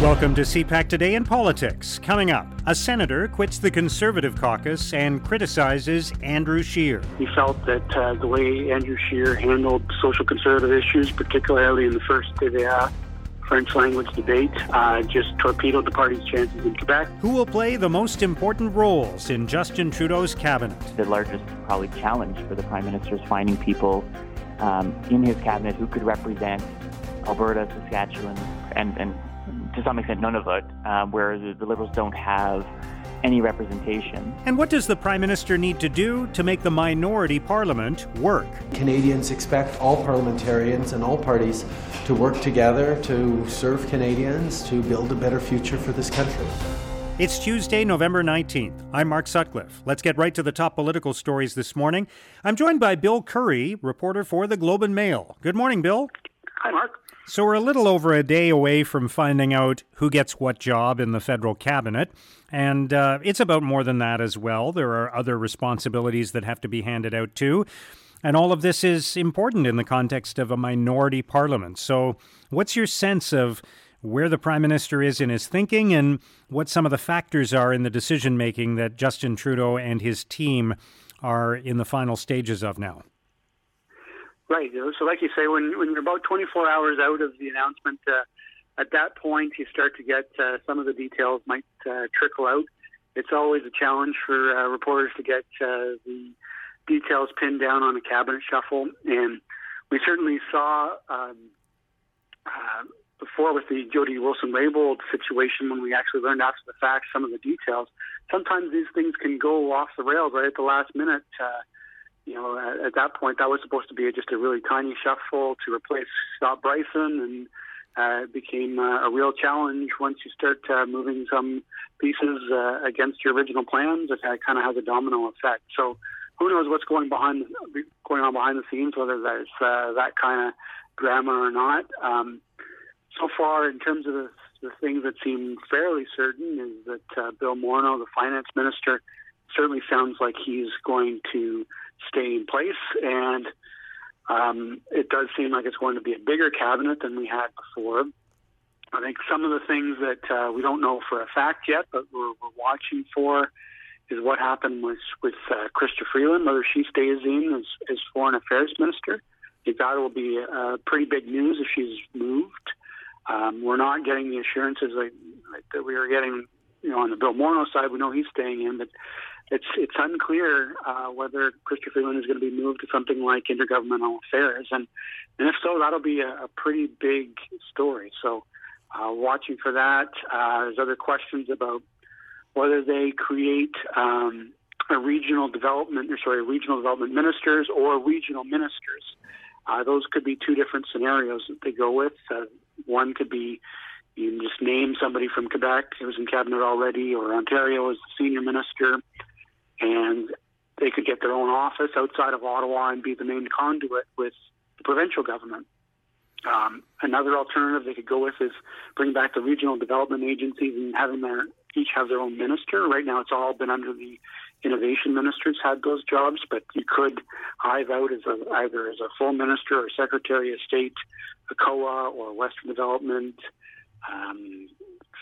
Welcome to CPAC Today in Politics. Coming up, a senator quits the Conservative caucus and criticizes Andrew Scheer. He felt that uh, the way Andrew Scheer handled social conservative issues, particularly in the first TVA French language debate, uh, just torpedoed the party's chances in Quebec. Who will play the most important roles in Justin Trudeau's cabinet? The largest, probably, challenge for the Prime Minister is finding people um, in his cabinet who could represent Alberta, Saskatchewan, and, and to some extent Nunavut, uh, where the, the Liberals don't have any representation. And what does the Prime Minister need to do to make the minority parliament work? Canadians expect all parliamentarians and all parties to work together to serve Canadians, to build a better future for this country. It's Tuesday, November 19th. I'm Mark Sutcliffe. Let's get right to the top political stories this morning. I'm joined by Bill Curry, reporter for the Globe and Mail. Good morning, Bill. Hi, Mark. So we're a little over a day away from finding out who gets what job in the federal cabinet. And uh, it's about more than that as well. There are other responsibilities that have to be handed out too. And all of this is important in the context of a minority parliament. So, what's your sense of where the prime minister is in his thinking and what some of the factors are in the decision making that Justin Trudeau and his team are in the final stages of now? Right. So, like you say, when when you're about 24 hours out of the announcement, uh, at that point you start to get uh, some of the details might uh, trickle out. It's always a challenge for uh, reporters to get uh, the details pinned down on a cabinet shuffle, and we certainly saw um, uh, before with the Jody Wilson-Raybould situation when we actually learned after the fact some of the details. Sometimes these things can go off the rails right at the last minute. Uh, you know, at, at that point, that was supposed to be just a really tiny shuffle to replace Scott Brison, and uh, it became uh, a real challenge once you start uh, moving some pieces uh, against your original plans. It kind of has a domino effect. So, who knows what's going behind going on behind the scenes, whether there's uh, that kind of drama or not. Um, so far, in terms of the, the things that seem fairly certain, is that uh, Bill Morneau, the finance minister, certainly sounds like he's going to stay in place. And um, it does seem like it's going to be a bigger cabinet than we had before. I think some of the things that uh, we don't know for a fact yet, but we're, we're watching for, is what happened with with uh, Chrystia Freeland, whether she stays in as, as foreign affairs minister. I think that will be uh, pretty big news if she's moved. Um, we're not getting the assurances like, like that we are getting, you know, on the Bill Morneau side. We know he's staying in, but it's it's unclear uh, whether Chrystia Freeland is going to be moved to something like intergovernmental affairs, and and if so, that'll be a, a pretty big story. So, uh, watching for that. Uh, there's other questions about whether they create um, a regional development, or sorry, regional development ministers or regional ministers. Uh, those could be two different scenarios that they go with. Uh, one could be you just name somebody from Quebec who's in cabinet already, or Ontario as the senior minister and they could get their own office outside of Ottawa and be the main conduit with the provincial government. Um, another alternative they could go with is bring back the regional development agencies and having their each have their own minister. Right now, it's all been under the innovation ministers had those jobs, but you could hive out as a, either as a full minister or secretary of state, ACOA or Western Development, um,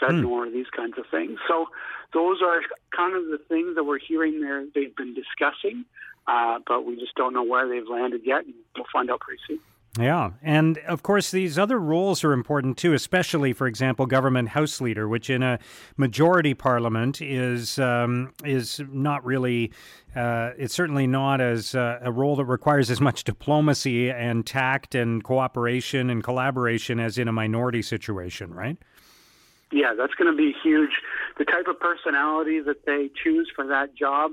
FedNor, mm. these kinds of things. So those are kind of the things that we're hearing there. They've been discussing, uh, but we just don't know where they've landed yet. And we'll find out pretty soon. Yeah. And of course, these other roles are important too, especially, for example, government house leader, which in a majority parliament is um, is not really, uh, it's certainly not as uh, a role that requires as much diplomacy and tact and cooperation and collaboration as in a minority situation, right? Yeah, that's going to be huge. The type of personality that they choose for that job,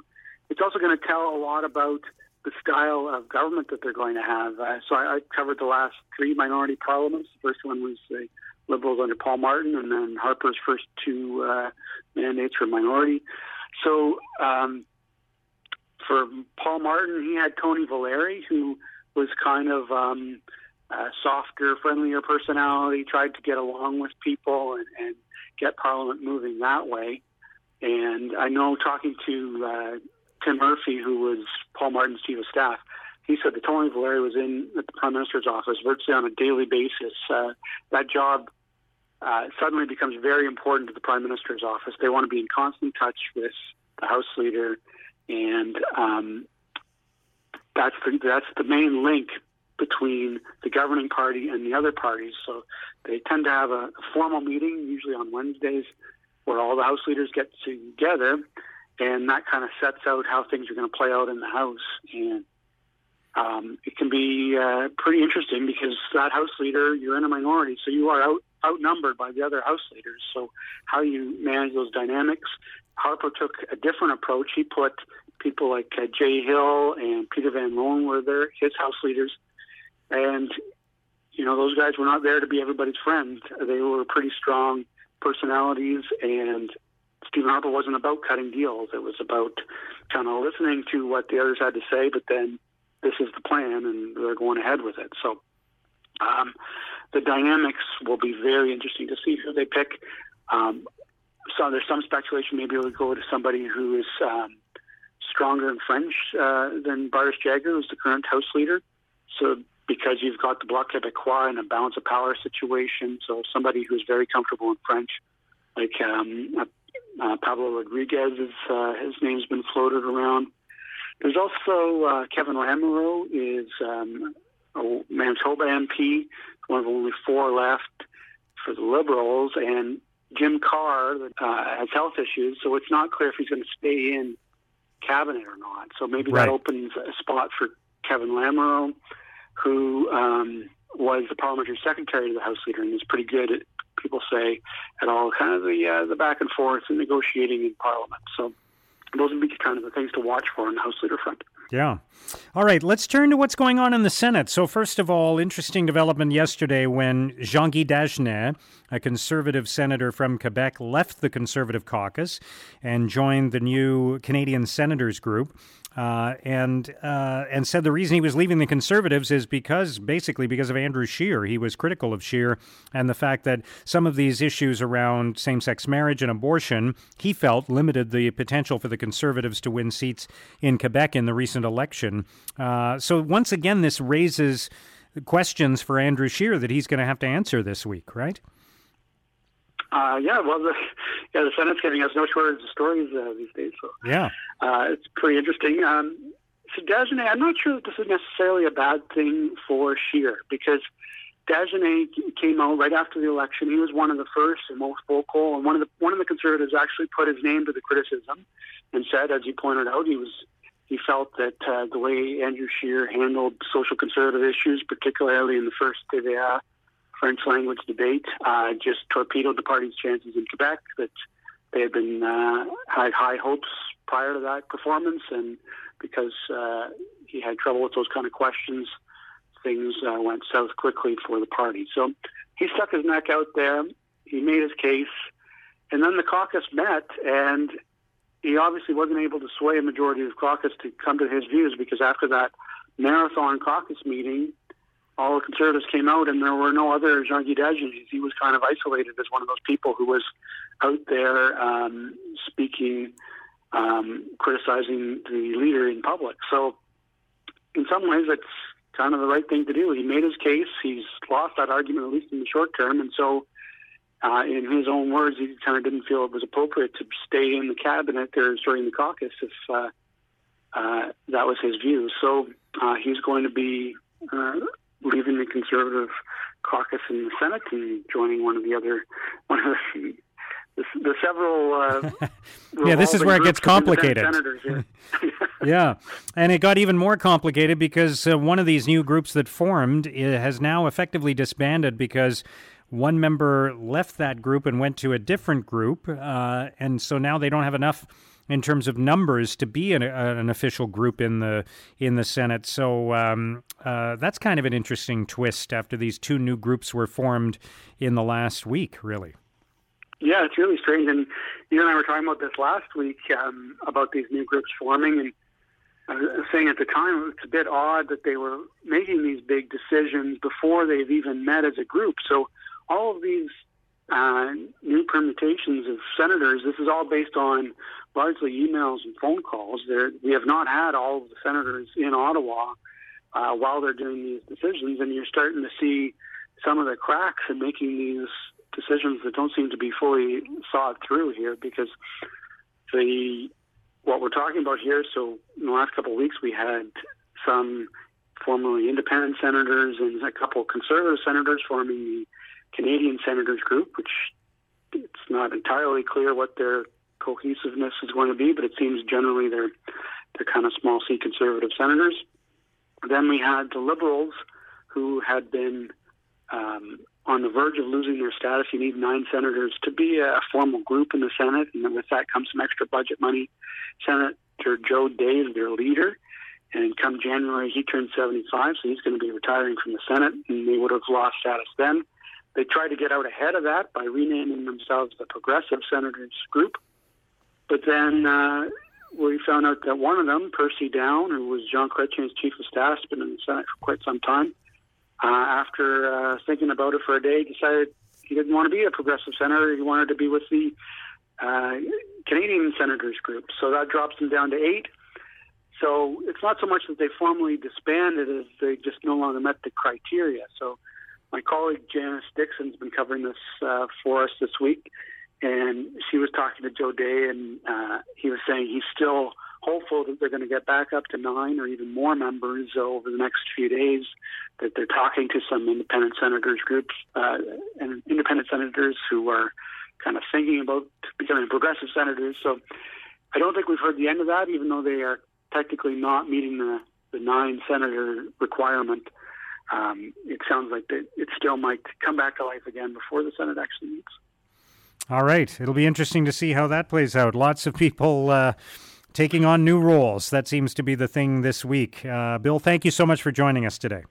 it's also going to tell a lot about the style of government that they're going to have. Uh, so I, I covered the last three minority parliaments. The first one was the Liberals under Paul Martin, and then Harper's first two uh, mandates were minority. So um, for Paul Martin, he had Tony Valeri, who was kind of um, a softer, friendlier personality, tried to get along with people and, and get Parliament moving that way. And I know talking to uh, Tim Murphy, who was Paul Martin's chief of staff, he said that Tony Valeri was in at the Prime Minister's office virtually on a daily basis. Uh, that job uh, suddenly becomes very important to the Prime Minister's office. They want to be in constant touch with the House Leader, and um, that's the, that's the main link between the governing party and the other parties. So they tend to have a, formal meeting, usually on Wednesdays, where all the House leaders get together, and that kind of sets out how things are going to play out in the House. And um, it can be uh, pretty interesting because that House leader, you're in a minority, so you are out outnumbered by the other House leaders. So how you manage those dynamics. Harper took a different approach. He put people like uh, Jay Hill and Peter Van Loan were there, his House leaders, and you know those guys were not there to be everybody's friend. They were pretty strong personalities, and Stephen Harper wasn't about cutting deals. It was about kind of listening to what the others had to say, but then this is the plan, and they're going ahead with it. So um, the dynamics will be very interesting to see who they pick. Um, so there's some speculation maybe it would go to somebody who is um, stronger in French uh, than Bardish Chagger, who's the current House leader. So because you've got the Bloc Québécois in a balance of power situation, so somebody who's very comfortable in French, like um, uh, uh Pablo Rodriguez, is, uh, his name's been floated around. There's also uh, Kevin Lamoureux is um, a Manitoba MP, one of only four left for the Liberals, and Jim Carr uh, has health issues, so it's not clear if he's going to stay in cabinet or not. So maybe right. that opens a spot for Kevin Lamoureux, who um, was the parliamentary secretary to the House Leader and is pretty good at, people say, at all kind of the uh, the back and forth and negotiating in Parliament. So those would be kind of the things to watch for on the House Leader front. Yeah. All right, let's turn to what's going on in the Senate. So, first of all, interesting development yesterday when Jean Guy Dagenais, a conservative senator from Quebec, left the Conservative caucus and joined the new Canadian Senators Group uh, and uh, and said the reason he was leaving the Conservatives is because basically because of Andrew Scheer. He was critical of Scheer and the fact that some of these issues around same-sex marriage and abortion he felt limited the potential for the Conservatives to win seats in Quebec in the recent election. Uh, so once again, this raises questions for Andrew Scheer that he's going to have to answer this week, right? Uh, yeah, well, the, yeah, the Senate's giving us no shortage of stories uh, these days. So yeah, uh, it's pretty interesting. Um, so Dagenais, I'm not sure that this is necessarily a bad thing for Scheer because Dagenais came out right after the election. He was one of the first and most vocal, and one of the one of the conservatives actually put his name to the criticism and said, as he pointed out, he was he felt that uh, the way Andrew Scheer handled social conservative issues, particularly in the first TVA French language debate uh, just torpedoed the party's chances in Quebec. That they had been uh, had high hopes prior to that performance, and because uh, he had trouble with those kind of questions, things uh, went south quickly for the party. So he stuck his neck out there. He made his case, and then the caucus met, and he obviously wasn't able to sway a majority of caucus to come to his views because after that marathon caucus meeting, all the conservatives came out, and there were no other Jean Guy Dagenais. He was kind of isolated as one of those people who was out there um, speaking, um, criticizing the leader in public. So, in some ways, it's kind of the right thing to do. He made his case. He's lost that argument, at least in the short term, and so. Uh, in his own words, he kind of didn't feel it was appropriate to stay in the cabinet or during the caucus if uh, uh, that was his view. So uh, he's going to be uh, leaving the conservative caucus in the Senate and joining one of the other one of the the, the several. Uh, yeah, this is where it gets complicated. Yeah. yeah. and it got even more complicated because uh, one of these new groups that formed has now effectively disbanded because one member left that group and went to a different group, uh, and so now they don't have enough in terms of numbers to be an, an official group in the in the Senate. So um, uh, that's kind of an interesting twist after these two new groups were formed in the last week, really. Yeah, it's really strange. And you and I were talking about this last week um, about these new groups forming, and I was saying at the time it's a bit odd that they were making these big decisions before they've even met as a group. So all of these uh, new permutations of senators, this is all based on largely emails and phone calls. There, we have not had all of the senators in Ottawa uh, while they're doing these decisions, and you're starting to see some of the cracks in making these decisions that don't seem to be fully thought through here because the what we're talking about here. So in the last couple of weeks, we had some formerly independent senators and a couple of conservative senators forming the Canadian Senators Group, which it's not entirely clear what their cohesiveness is going to be, but it seems generally they're they're kind of small C conservative senators. Then we had the Liberals, who had been um, on the verge of losing their status. You need nine senators to be a formal group in the Senate, and with that comes some extra budget money. Senator Joe Day is their leader, and come January he turns 75, so he's going to be retiring from the Senate, and they would have lost status then. They tried to get out ahead of that by renaming themselves the Progressive Senators Group, but then uh, we found out that one of them, Percy Downe, who was Jean Chrétien's chief of staff, been in the Senate for quite some time, uh, after uh, thinking about it for a day, decided he didn't want to be a progressive senator. He wanted to be with the uh, Canadian Senators Group. So that drops them down to eight. So it's not so much that they formally disbanded as they just no longer met the criteria. So my colleague Janice Dickson's been covering this uh, for us this week, and she was talking to Joe Day, and uh, he was saying he's still hopeful that they're going to get back up to nine or even more members over the next few days. That they're talking to some independent senators groups uh, and independent senators who are kind of thinking about becoming progressive senators. So I don't think we've heard the end of that, even though they are technically not meeting the, the nine senator requirement. Um, it sounds like that it still might come back to life again before the Senate actually meets. All right. It'll be interesting to see how that plays out. Lots of people uh, taking on new roles. That seems to be the thing this week. Uh, Bill, thank you so much for joining us today.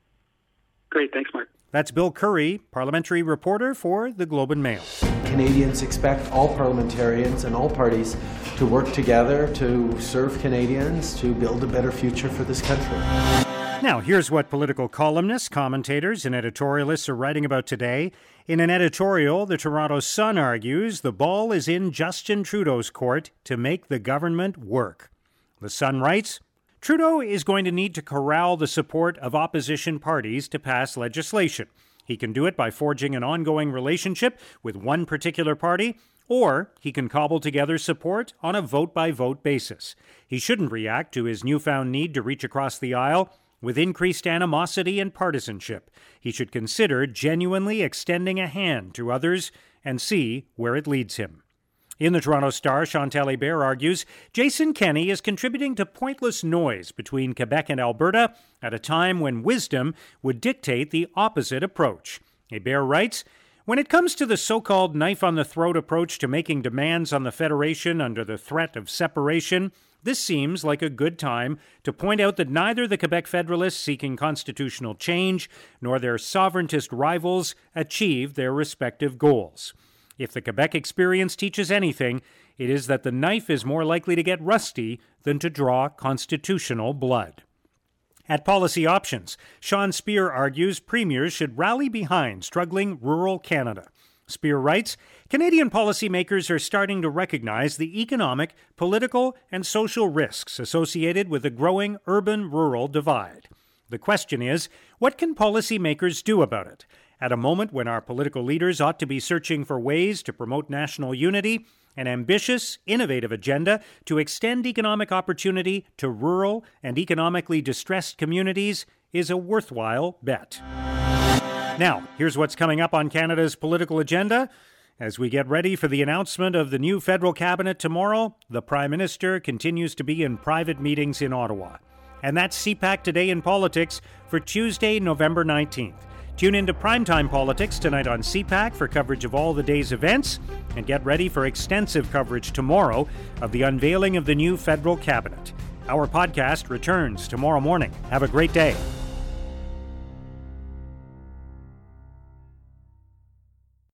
Great. Thanks, Mark. That's Bill Curry, parliamentary reporter for the Globe and Mail. Canadians expect all parliamentarians and all parties to work together to serve Canadians, to build a better future for this country. Now, here's what political columnists, commentators, and editorialists are writing about today. In an editorial, the Toronto Sun argues the ball is in Justin Trudeau's court to make the government work. The Sun writes Trudeau is going to need to corral the support of opposition parties to pass legislation. He can do it by forging an ongoing relationship with one particular party, or he can cobble together support on a vote by vote basis. He shouldn't react to his newfound need to reach across the aisle with increased animosity and partisanship. He should consider genuinely extending a hand to others and see where it leads him. In the Toronto Star, Chantal Hébert argues Jason Kenney is contributing to pointless noise between Quebec and Alberta at a time when wisdom would dictate the opposite approach. Hébert writes, when it comes to the so called knife on the throat approach to making demands on the Federation under the threat of separation, this seems like a good time to point out that neither the Quebec Federalists seeking constitutional change nor their sovereigntist rivals achieved their respective goals. If the Quebec experience teaches anything, it is that the knife is more likely to get rusty than to draw constitutional blood. At Policy Options, Sean Speer argues premiers should rally behind struggling rural Canada. Speer writes Canadian policymakers are starting to recognize the economic, political, and social risks associated with the growing urban rural divide. The question is what can policymakers do about it? At a moment when our political leaders ought to be searching for ways to promote national unity, an ambitious, innovative agenda to extend economic opportunity to rural and economically distressed communities is a worthwhile bet. Now, here's what's coming up on Canada's political agenda. As we get ready for the announcement of the new federal cabinet tomorrow, the Prime Minister continues to be in private meetings in Ottawa. And that's CPAC Today in Politics for Tuesday, November 19th. Tune into Primetime Politics tonight on CPAC for coverage of all the day's events, and get ready for extensive coverage tomorrow of the unveiling of the new federal cabinet. Our podcast returns tomorrow morning. Have a great day.